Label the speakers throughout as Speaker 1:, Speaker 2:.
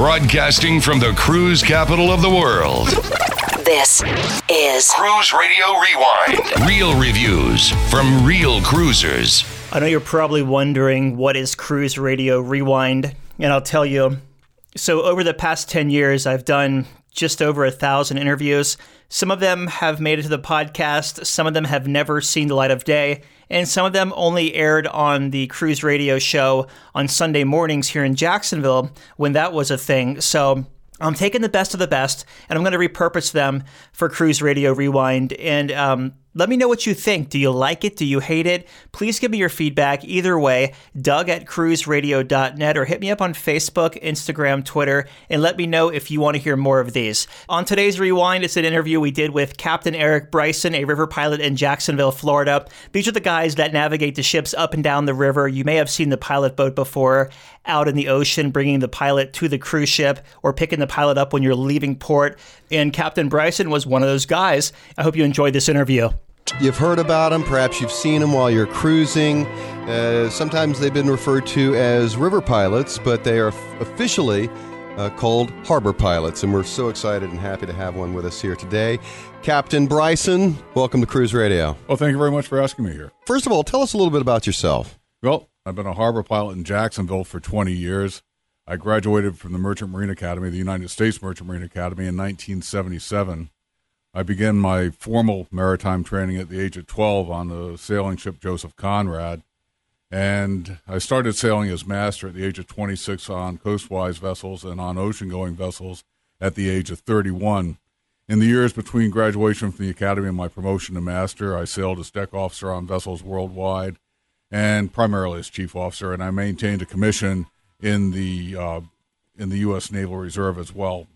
Speaker 1: Broadcasting from the cruise capital of the world.
Speaker 2: This is
Speaker 1: Cruise Radio Rewind. Real reviews from real cruisers.
Speaker 3: I know you're probably wondering what is Cruise Radio Rewind, and I'll tell you. So, over the past 10 years, I've done just over a thousand interviews. Some of them have made it to the podcast, some of them have never seen the light of day, and some of them only aired on the Cruise Radio show on Sunday mornings here in Jacksonville when that was a thing. So, I'm taking the best of the best and I'm going to repurpose them for Cruise Radio Rewind. And um, let me know what you think. Do you like it? Do you hate it? Please give me your feedback either way. Doug at cruiseradio.net or hit me up on Facebook, Instagram, Twitter, and let me know if you want to hear more of these. On today's Rewind, it's an interview we did with Captain Eric Bryson, a river pilot in Jacksonville, Florida. These are the guys that navigate the ships up and down the river. You may have seen the pilot boat before out in the ocean, bringing the pilot to the cruise ship or picking the pilot up when you're leaving port. And Captain Bryson was one of those guys. I hope you enjoyed this interview.
Speaker 4: You've heard about them, perhaps you've seen them while you're cruising. Uh, sometimes they've been referred to as river pilots, but they are f- officially uh, called harbor pilots, and we're so excited and happy to have one with us here today. Captain Bryson, welcome to Cruise Radio.
Speaker 5: Well, thank you very much for asking me here.
Speaker 4: First of all, tell us a little bit about yourself.
Speaker 5: Well, I've been a harbor pilot in Jacksonville for 20 years. I graduated from the Merchant Marine Academy, the United States Merchant Marine Academy, in 1977. I began my formal maritime training at the age of 12 on the sailing ship Joseph Conrad. And I started sailing as master at the age of 26 on coastwise vessels and on ocean going vessels at the age of 31. In the years between graduation from the academy and my promotion to master, I sailed as deck officer on vessels worldwide and primarily as chief officer, and I maintained a commission in the uh, in the U.S. Naval Reserve as well.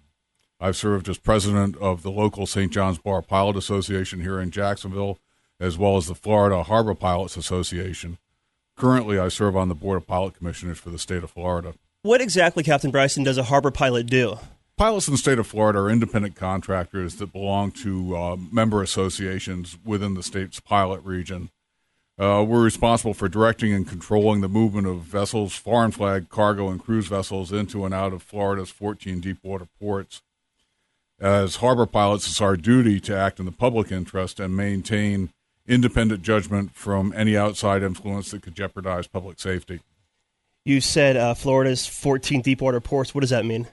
Speaker 5: I've served as president of the local St. John's Bar Pilot Association here in Jacksonville, as well as the Florida Harbor Pilots Association. Currently, I serve on the Board of Pilot Commissioners for the state of Florida.
Speaker 3: What exactly, Captain Bryson, does a harbor pilot do?
Speaker 5: Pilots in the state of Florida are independent contractors that belong to uh, member associations within the state's pilot region. Uh, we're responsible for directing and controlling the movement of vessels, foreign flag, cargo, and cruise vessels into and out of Florida's 14 deepwater ports. As harbor pilots, it's our duty to act in the public interest and maintain independent judgment from any outside influence that could jeopardize public safety.
Speaker 3: You said uh, Florida's 14 deepwater ports. What does that mean?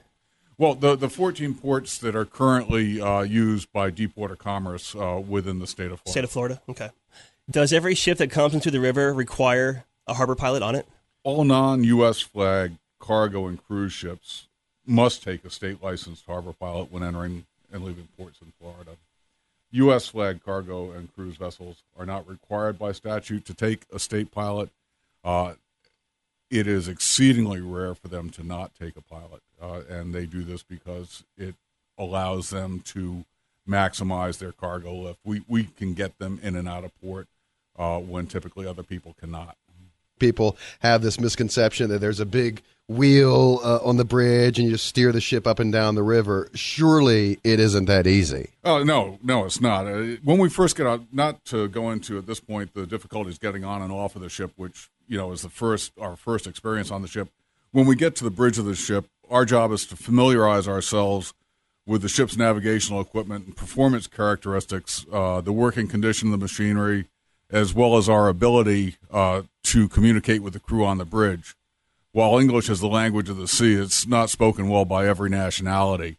Speaker 5: Well, the, the 14 ports that are currently uh, used by deepwater commerce uh, within the state of Florida.
Speaker 3: State of Florida. Okay. Does every ship that comes into the river require a harbor pilot on it?
Speaker 5: All non U.S. flag cargo and cruise ships must take a state licensed harbor pilot when entering and leaving ports in Florida. U.S. flag cargo and cruise vessels are not required by statute to take a state pilot. Uh, it is exceedingly rare for them to not take a pilot, uh, and they do this because it allows them to maximize their cargo lift. We we can get them in and out of port uh, when typically other people cannot.
Speaker 4: People have this misconception that there's a big wheel uh, on the bridge and you just steer the ship up and down the river. Surely it isn't that easy.
Speaker 5: Oh no, no, it's not. Uh, when we first get out, not to go into at this point the difficulties getting on and off of the ship, which you know is the first our first experience on the ship. When we get to the bridge of the ship, our job is to familiarize ourselves with the ship's navigational equipment and performance characteristics, uh, the working condition of the machinery, as well as our ability uh, to communicate with the crew on the bridge. While English is the language of the sea, it's not spoken well by every nationality.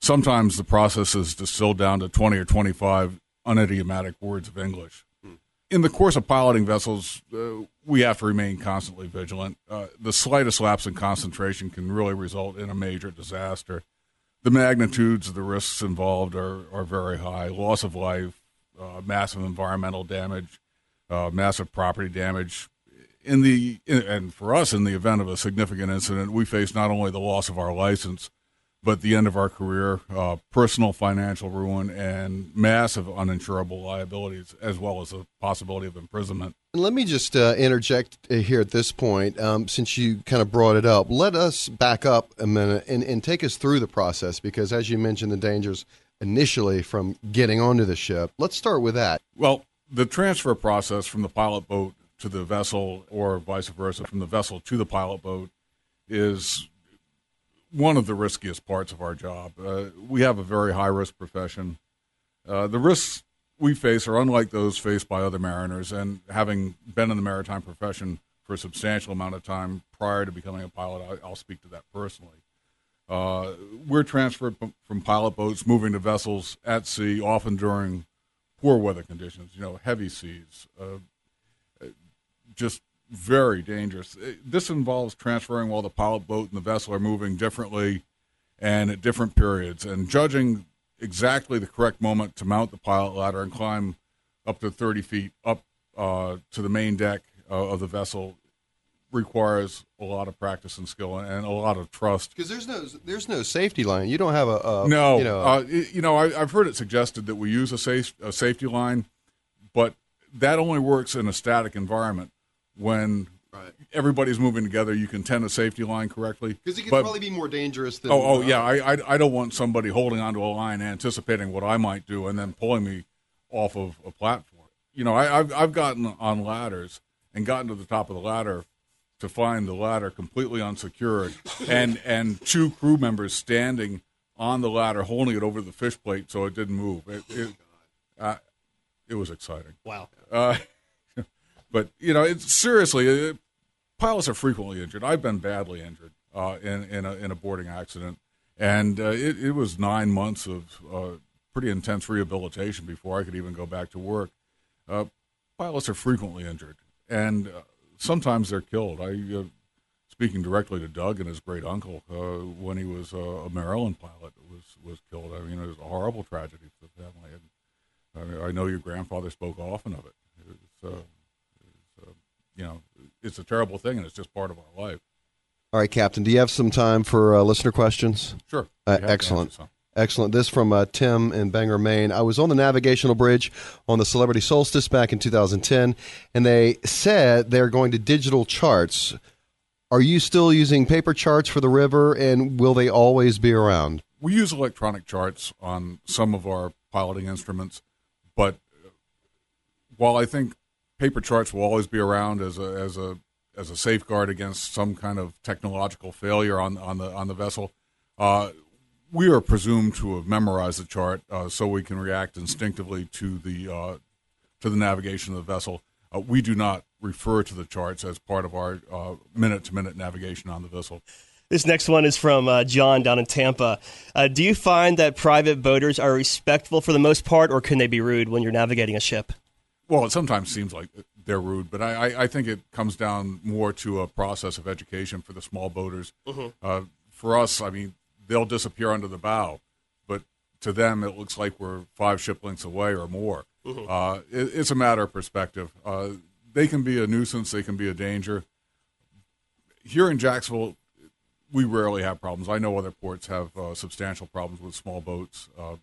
Speaker 5: Sometimes the process is distilled down to 20 or 25 unidiomatic words of English. In the course of piloting vessels, uh, we have to remain constantly vigilant. Uh, the slightest lapse in concentration can really result in a major disaster. The magnitudes of the risks involved are, are very high loss of life, uh, massive environmental damage, uh, massive property damage. In the in, and for us, in the event of a significant incident, we face not only the loss of our license, but the end of our career, uh, personal financial ruin, and massive uninsurable liabilities, as well as the possibility of imprisonment.
Speaker 4: And let me just uh, interject uh, here at this point, um, since you kind of brought it up. Let us back up a minute and, and take us through the process, because as you mentioned, the dangers initially from getting onto the ship. Let's start with that.
Speaker 5: Well, the transfer process from the pilot boat to the vessel, or vice versa, from the vessel to the pilot boat, is one of the riskiest parts of our job. Uh, we have a very high risk profession. Uh, the risks we face are unlike those faced by other mariners, and having been in the maritime profession for a substantial amount of time prior to becoming a pilot, I, will speak to that personally. Uh, we're transferred from, pilot boats, moving to vessels at sea, often during poor weather conditions, you know, heavy seas, uh, just very dangerous. This involves transferring while the pilot boat and the vessel are moving differently and at different periods, and judging exactly the correct moment to mount the pilot ladder and climb up to 30 feet up uh, to the main deck uh, of the vessel requires a lot of practice and skill and a lot of trust.
Speaker 4: Because there's no there's no safety line. You don't have a, a
Speaker 5: no.
Speaker 4: You know,
Speaker 5: uh, you know I, have heard it suggested that we use a safe a safety line, but that only works in a static environment. When right. everybody's moving together, you can tend a safety line correctly.
Speaker 4: Because it could
Speaker 5: but,
Speaker 4: probably be more dangerous than.
Speaker 5: Oh, oh yeah. I, I I don't want somebody holding onto a line, anticipating what I might do, and then pulling me off of a platform. You know, I, I've I've gotten on ladders and gotten to the top of the ladder to find the ladder completely unsecured and and two crew members standing on the ladder holding it over the fish plate so it didn't move. It it, uh, it was exciting.
Speaker 6: Wow.
Speaker 5: Uh, but you know, it's seriously, it, uh, pilots are frequently injured. I've been badly injured uh, in in a, in a boarding accident, and uh, it, it was nine months of uh, pretty intense rehabilitation before I could even go back to work. pilots are frequently injured, and sometimes they're killed. I, uh, speaking directly to Doug and his great uncle, uh, when he was uh, a Maryland pilot, was was killed. I mean, it was a horrible tragedy for the family. And I, mean, I know your grandfather spoke often of it. It's, uh, uh, you know, it's a terrible thing, and it's just part of our life.
Speaker 4: All right, Captain. Do you have some time for uh, listener questions?
Speaker 5: Sure.
Speaker 4: excellent. Excellent. This from uh, Tim in Bangor, Maine. I was on the navigational bridge on the Celebrity Solstice back in 2010, and they said they're going to digital charts. Are you still using paper charts for the river, and will they always be around?
Speaker 5: We use electronic charts on some of our piloting instruments, but while I think paper charts will always be around as a as a as a safeguard against some kind of technological failure on on the on the vessel, uh, we are presumed to have memorized the chart, uh, so we can react instinctively to the uh, to the navigation of the vessel. Uh, we do not refer to the charts as part of our minute to minute navigation on the vessel.
Speaker 6: This next one is from uh, John down in Tampa. Uh, do you find that private boaters are respectful for the most part, or can they be rude when you're navigating a ship?
Speaker 5: Well, it sometimes seems like they're rude, but I, I, I think it comes down more to a process of education for the small boaters. Mm-hmm. Uh, for us, I mean, they'll disappear under the bow. But to them, it looks like we're five ship lengths away or more. Mm-hmm. Uh, it, it's a matter of perspective. Uh, they can be a nuisance, they can be a danger. Here in Jacksonville, we rarely have problems. I know other ports have uh, substantial problems with small boats, uh,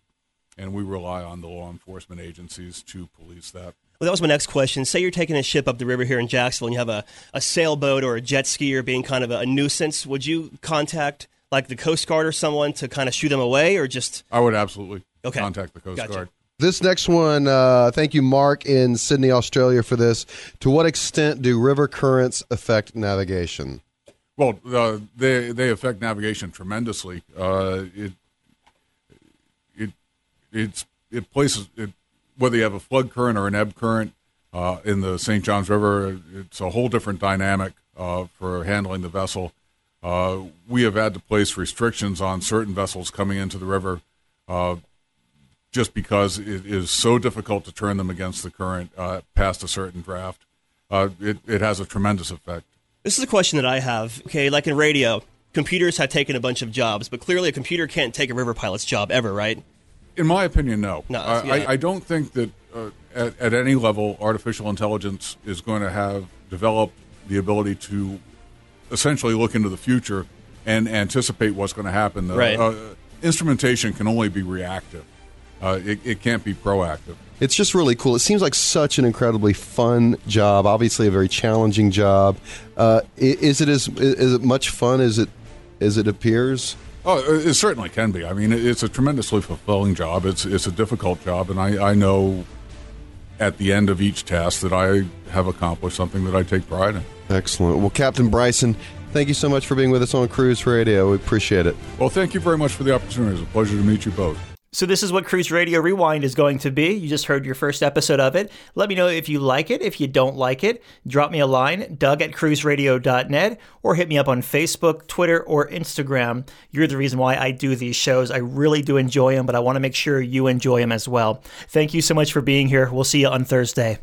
Speaker 5: and we rely on the law enforcement agencies to police that.
Speaker 6: Well, that was my next question. Say you're taking a ship up the river here in Jacksonville and you have a, a sailboat or a jet skier being kind of a, a nuisance. Would you contact like the Coast Guard or someone to kind of shoo them away, or just?
Speaker 5: I would absolutely okay. contact the Coast
Speaker 6: gotcha.
Speaker 5: Guard.
Speaker 4: This next one, uh, thank you, Mark, in Sydney, Australia, for this. To what extent do river currents affect navigation?
Speaker 5: Well, uh, they they affect navigation tremendously. Uh, it it it's it places it whether you have a flood current or an ebb current uh, in the St. Johns River. It's a whole different dynamic uh, for handling the vessel. Uh, we have had to place restrictions on certain vessels coming into the river uh, just because it is so difficult to turn them against the current uh, past a certain draft. Uh, it, it has a tremendous effect.
Speaker 6: This is a question that I have. Okay, like in radio, computers have taken a bunch of jobs, but clearly a computer can't take a river pilot's job ever, right?
Speaker 5: In my opinion, no.
Speaker 6: No,
Speaker 5: I,
Speaker 6: yeah.
Speaker 5: I, I, don't think that uh, at, at any level artificial intelligence is going to have developed the ability to essentially look into the future and anticipate what's going to happen.
Speaker 6: Right. Uh,
Speaker 5: instrumentation can only be reactive. Uh, it, it can't be proactive.
Speaker 4: It's just really cool. It seems like such an incredibly fun job. Obviously, a very challenging job. Uh, is it as is it much fun as it as it appears?
Speaker 5: Oh, it certainly can be. I mean, it's a tremendously fulfilling job. It's it's a difficult job, and I, I know at the end of each task that I have accomplished something that I take pride in.
Speaker 4: Excellent. Well, Captain Bryson, Thank you so much for being with us on Cruise Radio. We appreciate it.
Speaker 5: Well, thank you very much for the opportunity. It's a pleasure to meet you both.
Speaker 3: So, this is what Cruise Radio Rewind is going to be. You just heard your first episode of it. Let me know if you like it. If you don't like it, drop me a line, doug at cruiseradio.net, or hit me up on Facebook, Twitter, or Instagram. You're the reason why I do these shows. I really do enjoy them, but I want to make sure you enjoy them as well. Thank you so much for being here. We'll see you on Thursday.